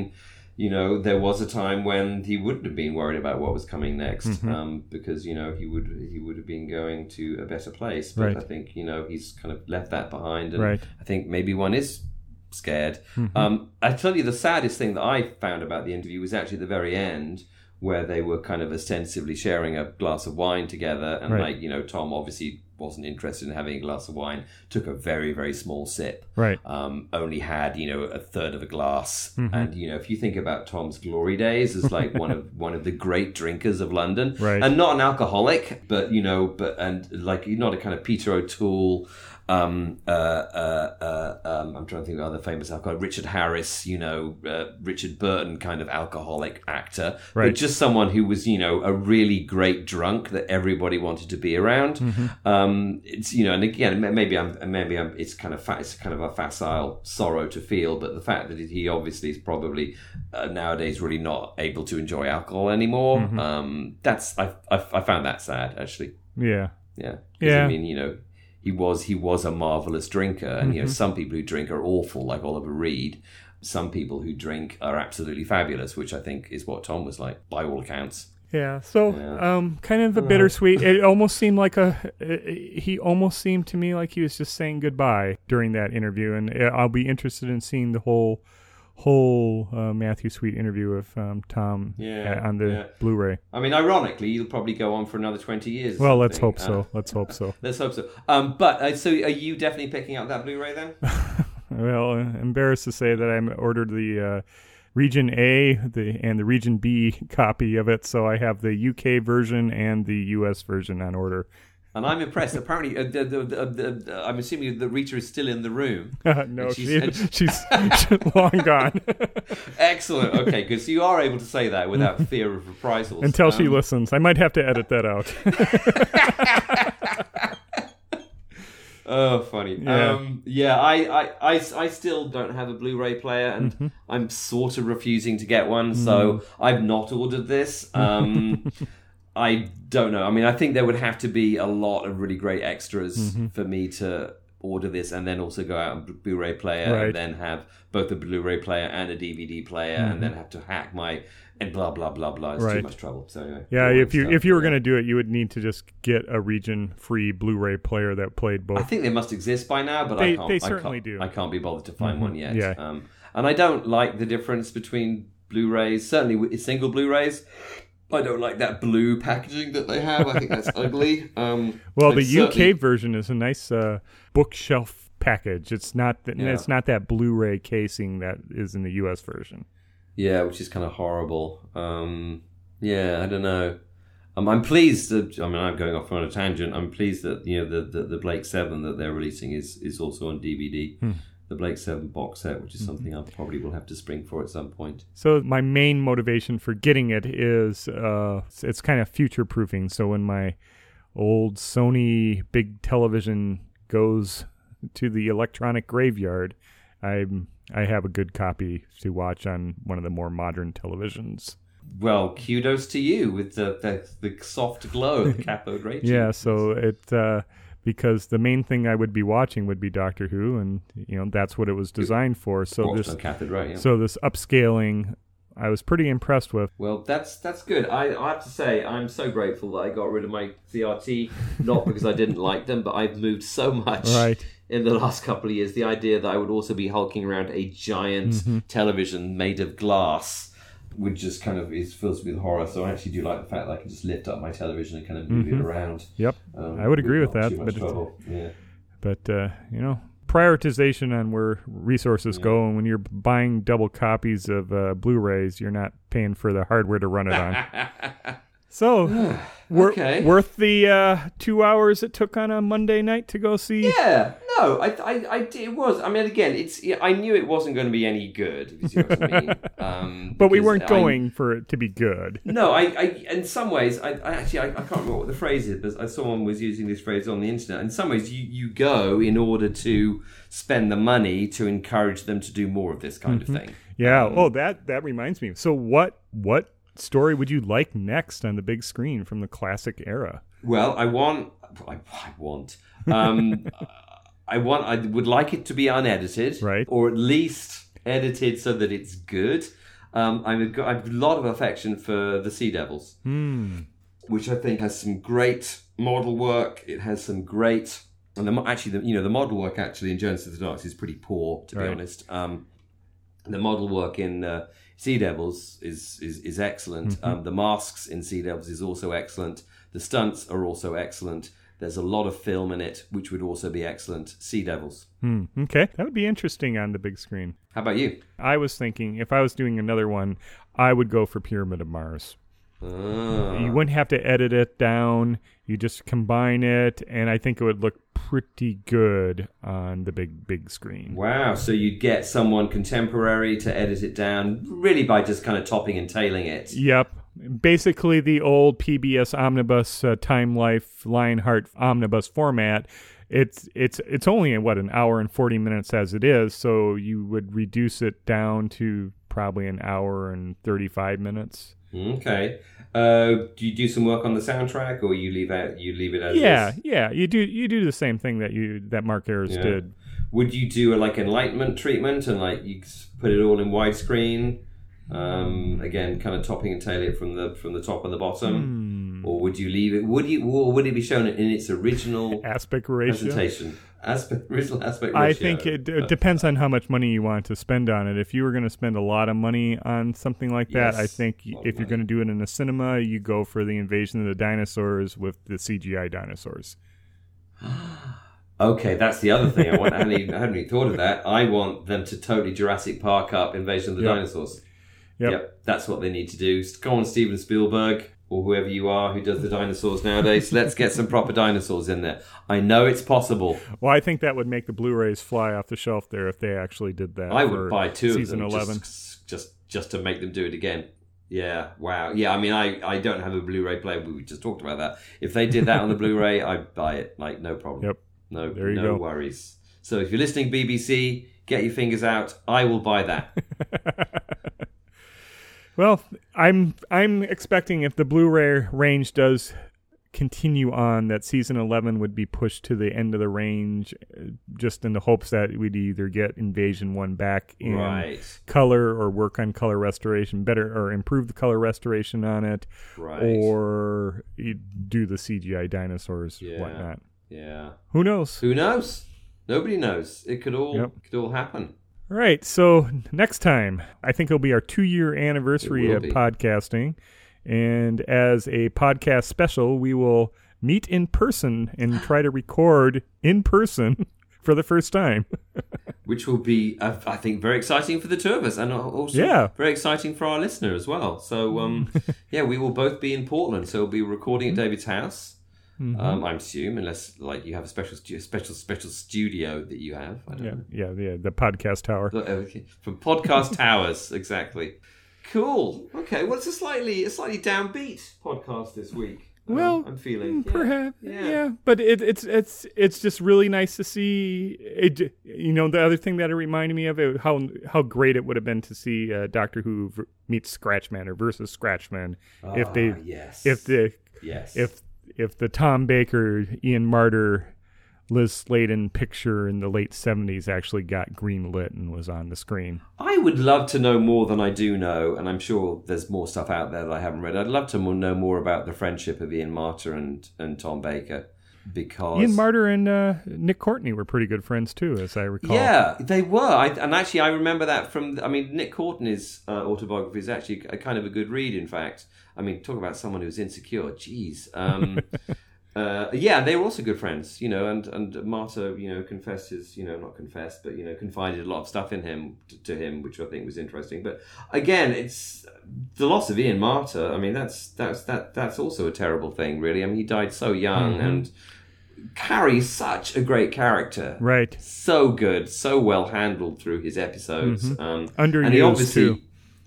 [SPEAKER 1] you know, there was a time when he wouldn't have been worried about what was coming next,
[SPEAKER 2] Mhm.
[SPEAKER 1] um, because you know he would he would have been going to a better place. But
[SPEAKER 2] Right.
[SPEAKER 1] I think you know he's kind of left that behind, and
[SPEAKER 2] Right.
[SPEAKER 1] I think maybe one is scared.
[SPEAKER 2] Mhm.
[SPEAKER 1] Um, I tell you, the saddest thing that I found about the interview was actually the very end, where they were kind of ostensibly sharing a glass of wine together, and
[SPEAKER 2] Right.
[SPEAKER 1] like you know, Tom obviously wasn't interested in having a glass of wine, took a very very small sip,
[SPEAKER 2] right
[SPEAKER 1] um, only had you know a third of a glass,
[SPEAKER 2] Mhm.
[SPEAKER 1] and you know if you think about Tom's glory days as like one of one of the great drinkers of London,
[SPEAKER 2] Right.
[SPEAKER 1] and not an alcoholic, but you know, but and like not a kind of Peter O'Toole. Um, uh, uh, uh, um, I'm trying to think of other famous alcoholic. Richard Harris, you know, uh, Richard Burton kind of alcoholic actor,
[SPEAKER 2] Right.
[SPEAKER 1] but just someone who was, you know, a really great drunk that everybody wanted to be around.
[SPEAKER 2] Mm-hmm.
[SPEAKER 1] Um, it's you know, and again, maybe I'm maybe I'm. It's kind of fa- it's kind of a facile sorrow to feel, but the fact that he obviously is probably uh, nowadays really not able to enjoy alcohol anymore.
[SPEAKER 2] Mm-hmm.
[SPEAKER 1] Um, that's I, I I found that sad actually.
[SPEAKER 2] yeah
[SPEAKER 1] Yeah.
[SPEAKER 2] Yeah.
[SPEAKER 1] I mean, you know, he was he was a marvelous drinker, and
[SPEAKER 2] Mm-hmm.
[SPEAKER 1] you know, some people who drink are awful, like Oliver Reed. Some people who drink are absolutely fabulous, which I think is what Tom was like, by all accounts.
[SPEAKER 2] yeah so
[SPEAKER 1] Yeah.
[SPEAKER 2] um kind of a bittersweet it almost seemed like a he almost seemed to me like he was just saying goodbye during that interview and uh, i'll be interested in seeing the whole whole uh, matthew sweet interview of um, tom
[SPEAKER 1] Yeah,
[SPEAKER 2] uh, on the
[SPEAKER 1] yeah.
[SPEAKER 2] blu-ray
[SPEAKER 1] I mean, ironically, you'll probably go on for another twenty years.
[SPEAKER 2] well let's
[SPEAKER 1] something.
[SPEAKER 2] hope
[SPEAKER 1] Uh,
[SPEAKER 2] so let's hope so
[SPEAKER 1] let's hope so. Um, but uh, so, are you definitely picking up that Blu-ray then?
[SPEAKER 2] Well, uh, embarrassed to say that I ordered the uh, Region A the and the Region B copy of it, so I have the UK version and the US version on order.
[SPEAKER 1] And I'm impressed. Apparently, uh, the, the, the, the, I'm assuming that Rita is still in the room.
[SPEAKER 2] no,
[SPEAKER 1] And
[SPEAKER 2] she,
[SPEAKER 1] she's-
[SPEAKER 2] she's, long gone
[SPEAKER 1] Excellent. Okay, good. So you are able to say that without fear of reprisals
[SPEAKER 2] until she
[SPEAKER 1] Um,
[SPEAKER 2] listens. I might have to edit that out.
[SPEAKER 1] Oh, funny.
[SPEAKER 2] Yeah.
[SPEAKER 1] Um, yeah, I, I, I, I still don't have a Blu-ray player, and
[SPEAKER 2] Mm-hmm.
[SPEAKER 1] I'm sort of refusing to get one. So
[SPEAKER 2] Mm.
[SPEAKER 1] I've not ordered this. Um, I don't know. I mean, I think there would have to be a lot of really great extras
[SPEAKER 2] Mm-hmm.
[SPEAKER 1] for me to order this, and then also go out and Blu- Blu-ray player,
[SPEAKER 2] Right.
[SPEAKER 1] and then have both a Blu-ray player and a DVD player, and then have to hack my and blah blah blah blah. It's too
[SPEAKER 2] Mm-hmm.
[SPEAKER 1] Much trouble. So anyway,
[SPEAKER 2] Yeah, if you
[SPEAKER 1] stuff,
[SPEAKER 2] if you were
[SPEAKER 1] yeah.
[SPEAKER 2] going to do it, you would need to just get a region free Blu-ray player that played both.
[SPEAKER 1] I think they must exist by now, but
[SPEAKER 2] They-
[SPEAKER 1] I can't.
[SPEAKER 2] they
[SPEAKER 1] I
[SPEAKER 2] certainly
[SPEAKER 1] can't,
[SPEAKER 2] do.
[SPEAKER 1] I can't be bothered to find one yet.
[SPEAKER 2] Yeah.
[SPEAKER 1] Um, and I don't like the difference between Blu-rays. Certainly single Blu-rays. I don't like that blue packaging that they have. I think that's ugly. Um,
[SPEAKER 2] Well,
[SPEAKER 1] and
[SPEAKER 2] the
[SPEAKER 1] certainly-
[SPEAKER 2] UK version is a nice uh, bookshelf package. It's not that
[SPEAKER 1] Yeah.
[SPEAKER 2] it's not that Blu-ray casing that is in the US version.
[SPEAKER 1] Yeah, which is kind of horrible. Um, yeah, I don't know. Um, I'm pleased that I mean I'm going off on a tangent. I'm pleased that you know the the, the Blake Seven that they're releasing is is also on DVD.
[SPEAKER 2] Hmm.
[SPEAKER 1] The Blake Seven box set, which is something I probably will have to spring for at some point.
[SPEAKER 2] So my main motivation for getting it is uh, it's, it's kind of future proofing. So when my old Sony big television goes to the electronic graveyard, I'm I have a good copy to watch on one of the more modern televisions.
[SPEAKER 1] Well, kudos to you with the the, the soft glow of the cathode ray.
[SPEAKER 2] Yeah, so it uh, because the main thing I would be watching would be Doctor Who, and you know that's what it was designed for. So this
[SPEAKER 1] cathode. Yeah.
[SPEAKER 2] so this upscaling I was pretty impressed with.
[SPEAKER 1] Well, that's that's good. I, I have to say, I'm so grateful that I got rid of my CRT, not because I didn't like them, but I've moved so much
[SPEAKER 2] Right.
[SPEAKER 1] in the last couple of years. The idea that I would also be hulking around a giant
[SPEAKER 2] Mm-hmm.
[SPEAKER 1] television made of glass would just kind of it fills me with horror. So I actually do like the fact that I can just lift up my television and kind of move it around.
[SPEAKER 2] Yep.
[SPEAKER 1] Um,
[SPEAKER 2] Mm-hmm. I would agree with that, but.
[SPEAKER 1] Yeah.
[SPEAKER 2] But uh, you know, prioritization on where resources go, and when you're buying double copies of uh, Blu-rays, you're not paying for the hardware to run it on. so, wor- worth the uh, two hours it took on a Monday night to go see.
[SPEAKER 1] Yeah, no, I, I, I, it was. I mean, again, it's. I knew it wasn't going to be any good. If you see what I mean. Um,
[SPEAKER 2] But we weren't
[SPEAKER 1] I-
[SPEAKER 2] going for it to be good.
[SPEAKER 1] No, I, I, in some ways, I, I actually, I, I can't remember what the phrase is, but I- someone was using this phrase on the internet. In some ways, you, you go in order to spend the money to encourage them to do more of this kind of thing.
[SPEAKER 2] Yeah. oh, that that reminds me. So, what what story would you like next on the big screen from the classic era?
[SPEAKER 1] Well, I want, I, I want, um, I want, I would like it to be unedited,
[SPEAKER 2] Right.
[SPEAKER 1] Or at least edited so that it's good. Um, I'm a, I have a lot of affection for the Sea Devils.
[SPEAKER 2] Hmm.
[SPEAKER 1] which I think has some great model work. It has some great, and the, actually, the, you know, the model work actually in Genesis of the Daleks is pretty poor, to be
[SPEAKER 2] Right.
[SPEAKER 1] honest. Um, the model work in uh, Sea Devils is is, is excellent.
[SPEAKER 2] Mm-hmm.
[SPEAKER 1] Um, the masks in Sea Devils is also excellent. The stunts are also excellent. There's a lot of film in it, which would also be excellent. Sea Devils.
[SPEAKER 2] Hmm. Okay, that would be interesting on the big screen.
[SPEAKER 1] How about you?
[SPEAKER 2] I was thinking if I was doing another one, I would go for Pyramid of Mars.
[SPEAKER 1] Ah.
[SPEAKER 2] You wouldn't have to edit it down. You just combine it, and I think it would look pretty good on the big big screen.
[SPEAKER 1] Wow, so you'd get someone contemporary to edit it down, really by just kind of topping and tailing it.
[SPEAKER 2] Yep. Basically, the old PBS Omnibus uh, Time Life Lionheart Omnibus format. It's it's it's only what an hour and forty minutes as it is, so you would reduce it down to probably an hour and thirty five minutes.
[SPEAKER 1] Okay. Uh, do you do some work on the soundtrack, or you leave out you leave it as
[SPEAKER 2] Yeah,
[SPEAKER 1] is?
[SPEAKER 2] yeah. You do you do the same thing that you that Mark Ayres
[SPEAKER 1] Yeah.
[SPEAKER 2] did.
[SPEAKER 1] Would you do a like enlightenment treatment and like you put it all in widescreen? Um, again, kind of topping and tailing it from the from the top and the bottom,
[SPEAKER 2] Hmm.
[SPEAKER 1] or would you leave it? Would you or would it be shown in its original
[SPEAKER 2] Aspect ratio.
[SPEAKER 1] presentation? Aspect original aspect ratio.
[SPEAKER 2] I think it, it depends on how much money you want to spend on it. If you were going to spend a lot of money on something like that, I think
[SPEAKER 1] a lot of
[SPEAKER 2] if you're going to do it in a cinema, you go for the invasion of the dinosaurs with the CGI dinosaurs.
[SPEAKER 1] Okay, that's the other thing. I, want, I, hadn't even, I hadn't even thought of that. I want them to totally Jurassic Park up Invasion of the
[SPEAKER 2] Yep.
[SPEAKER 1] Dinosaurs.
[SPEAKER 2] Yep.
[SPEAKER 1] that's what they need to do. Go on, Steven Spielberg, or whoever you are who does the dinosaurs nowadays. Let's get some proper dinosaurs in there. I know it's possible.
[SPEAKER 2] Well, I think that would make the Blu-rays fly off the shelf there if they actually did that.
[SPEAKER 1] I would buy two
[SPEAKER 2] season
[SPEAKER 1] of them
[SPEAKER 2] eleven.
[SPEAKER 1] Just, just just to make them do it again. Yeah, wow. Yeah, I mean, I, I don't have a Blu-ray player. We just talked about that. If they did that on the Blu-ray, I'd buy it. Like, no problem.
[SPEAKER 2] Yep.
[SPEAKER 1] No,
[SPEAKER 2] There you
[SPEAKER 1] no
[SPEAKER 2] go.
[SPEAKER 1] worries. So if you're listening, BBC, get your fingers out. I will buy that.
[SPEAKER 2] Well, I'm I'm expecting if the Blu-ray range does continue on, that season 11 would be pushed to the end of the range, uh, just in the hopes that we'd either get Invasion One back in
[SPEAKER 1] right,
[SPEAKER 2] color or work on color restoration better or improve the color restoration on it,
[SPEAKER 1] right.
[SPEAKER 2] or do the CGI dinosaurs,
[SPEAKER 1] Yeah.
[SPEAKER 2] whatnot.
[SPEAKER 1] yeah.
[SPEAKER 2] Who knows?
[SPEAKER 1] Who knows? Nobody knows. It could all
[SPEAKER 2] Yep.
[SPEAKER 1] could all happen.
[SPEAKER 2] All right, so next time, I think it'll be our two year anniversary of
[SPEAKER 1] be.
[SPEAKER 2] podcasting. And as a podcast special, we will meet in person and try to record in person for the first time.
[SPEAKER 1] Which will be, uh, I think, very exciting for the two of us, and also
[SPEAKER 2] Yeah.
[SPEAKER 1] very exciting for our listener as well. So, um, yeah, we will both be in Portland, so we'll be recording at David's house.
[SPEAKER 2] Mm-hmm.
[SPEAKER 1] Um, I assume, unless like you have a special, special, special studio that you have. I don't
[SPEAKER 2] Yeah,
[SPEAKER 1] know.
[SPEAKER 2] yeah, yeah, the podcast tower.
[SPEAKER 1] But, okay. From podcast towers, exactly. Cool. Okay. Well, it's a slightly, a slightly downbeat podcast this week. um,
[SPEAKER 2] Well,
[SPEAKER 1] I'm feeling.
[SPEAKER 2] Mm,
[SPEAKER 1] Yeah.
[SPEAKER 2] Perhaps, yeah.
[SPEAKER 1] Yeah.
[SPEAKER 2] But it, it's it's it's just really nice to see. It, you know, the other thing that it reminded me of it, how how great it would have been to see uh, Doctor Who v- meets Scratchman or versus Scratchman if they
[SPEAKER 1] Ah, yes,
[SPEAKER 2] if the
[SPEAKER 1] yes,
[SPEAKER 2] if if the Tom Baker Ian Marter Liz Sladen picture in the late 70s actually got green lit and was on the screen.
[SPEAKER 1] I would love to know more than I do know, and I'm sure there's more stuff out there that I haven't read. I'd love to know more about the friendship of Ian Marter and, and Tom Baker because
[SPEAKER 2] Ian Marter and uh, Nick Courtney were pretty good friends too, as I recall.
[SPEAKER 1] Yeah, they were. I, and actually, I remember that from. I mean, Nick Courtney's uh, autobiography is actually a kind of a good read. In fact, I mean, talk about someone who's insecure. Jeez. Um, uh, yeah, they were also good friends, you know. And and Marter, you know, confessed his, you know, not confessed, but you know, confided a lot of stuff in him to, to him, which I think was interesting. But again, it's the loss of Ian Marter. I mean, that's that's that that's also a terrible thing, really. I mean, he died so young
[SPEAKER 2] Mm-hmm.
[SPEAKER 1] and carries such a great character
[SPEAKER 2] Right.
[SPEAKER 1] so good, so well handled through his episodes. Um, and he
[SPEAKER 2] Mm-hmm. Underused,
[SPEAKER 1] obviously
[SPEAKER 2] too.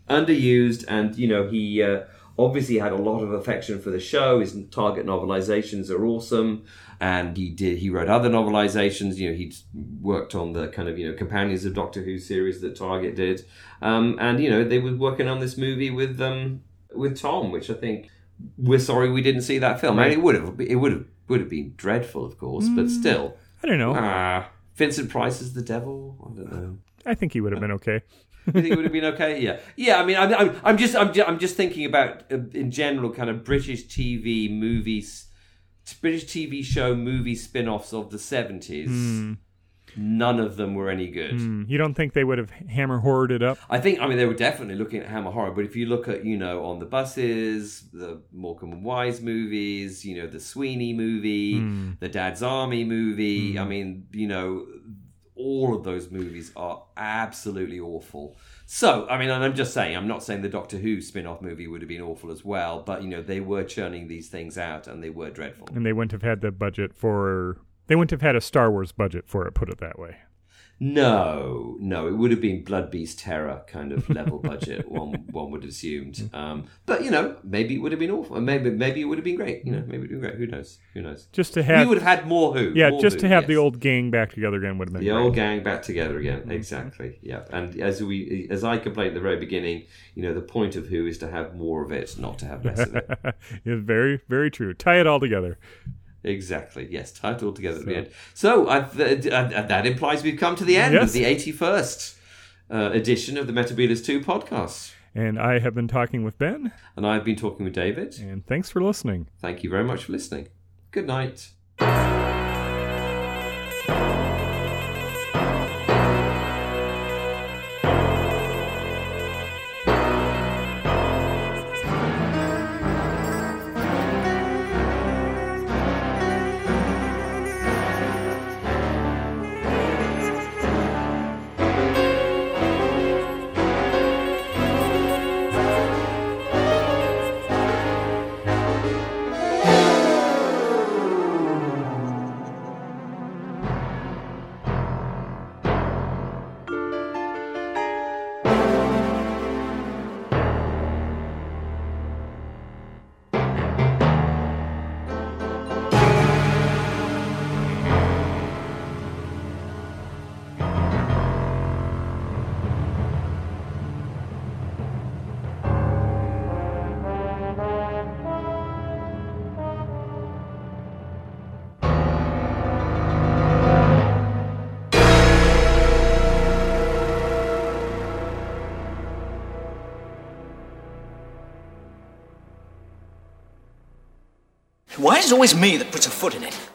[SPEAKER 1] underused, and you know he uh, obviously had a lot of affection for the show. His target novelizations are awesome, and he did he wrote other novelizations. You know he worked on the kind of you know companions of Doctor Who series that Target did, um, and you know they were working on this movie with um, with Tom, which I think we're sorry we didn't see that film. I mean, it would have it would have would have been dreadful, of course, but
[SPEAKER 2] Mm.
[SPEAKER 1] still.
[SPEAKER 2] I don't know.
[SPEAKER 1] Ah, Vincent Price is the devil. I don't know.
[SPEAKER 2] I think he would have been okay.
[SPEAKER 1] You think it would have been okay? Yeah, yeah. I mean, I'm, I'm, I'm just, I'm, ju- I'm just thinking about uh, in general, kind of British TV movies, British TV show movie spin-offs of the seventies. None of them were any good.
[SPEAKER 2] Hmm, You don't think they would have hammer horrored it up?
[SPEAKER 1] I think, I mean, they were definitely looking at Hammer Horror, but if you look at, you know, on the buses, the Morecambe and Wise movies, you know, the Sweeney movie, the Dad's Army movie, I mean, you know, all of those movies are absolutely awful. So, I mean, and I'm just saying, I'm not saying the Doctor Who spin off movie would have been awful as well, but, you know, they were churning these things out and they were dreadful.
[SPEAKER 2] And they wouldn't have had the budget for. They wouldn't have had a Star Wars budget for it, put it that way.
[SPEAKER 1] No, no, it would have been Blood Beast Terror kind of level budget. one one would have assumed, um, but you know, maybe it would have been awful. Maybe maybe it would have been great. You know, maybe it would have been great. Who knows? Who knows?
[SPEAKER 2] Just to
[SPEAKER 1] we
[SPEAKER 2] have.
[SPEAKER 1] would have had more Who.
[SPEAKER 2] yeah,
[SPEAKER 1] more
[SPEAKER 2] just
[SPEAKER 1] Who,
[SPEAKER 2] to have the old gang back together again would have been
[SPEAKER 1] the
[SPEAKER 2] great.
[SPEAKER 1] old gang back together again. Exactly. Yeah, and as we as I complained at the very beginning, you know, the point of Who is to have more of it, not to have less of it.
[SPEAKER 2] it's very, very true. Tie it all together.
[SPEAKER 1] Exactly. Yes, tied all together at the end. So th- uh, that implies we've come to the end of the eighty-first uh, edition of the Metebelis Two podcast.
[SPEAKER 2] And I have been talking with Ben,
[SPEAKER 1] And I've been talking with David.
[SPEAKER 2] and thanks for listening.
[SPEAKER 1] Thank you very much for listening. Good night.
[SPEAKER 3] Why is it always me that puts a foot in it?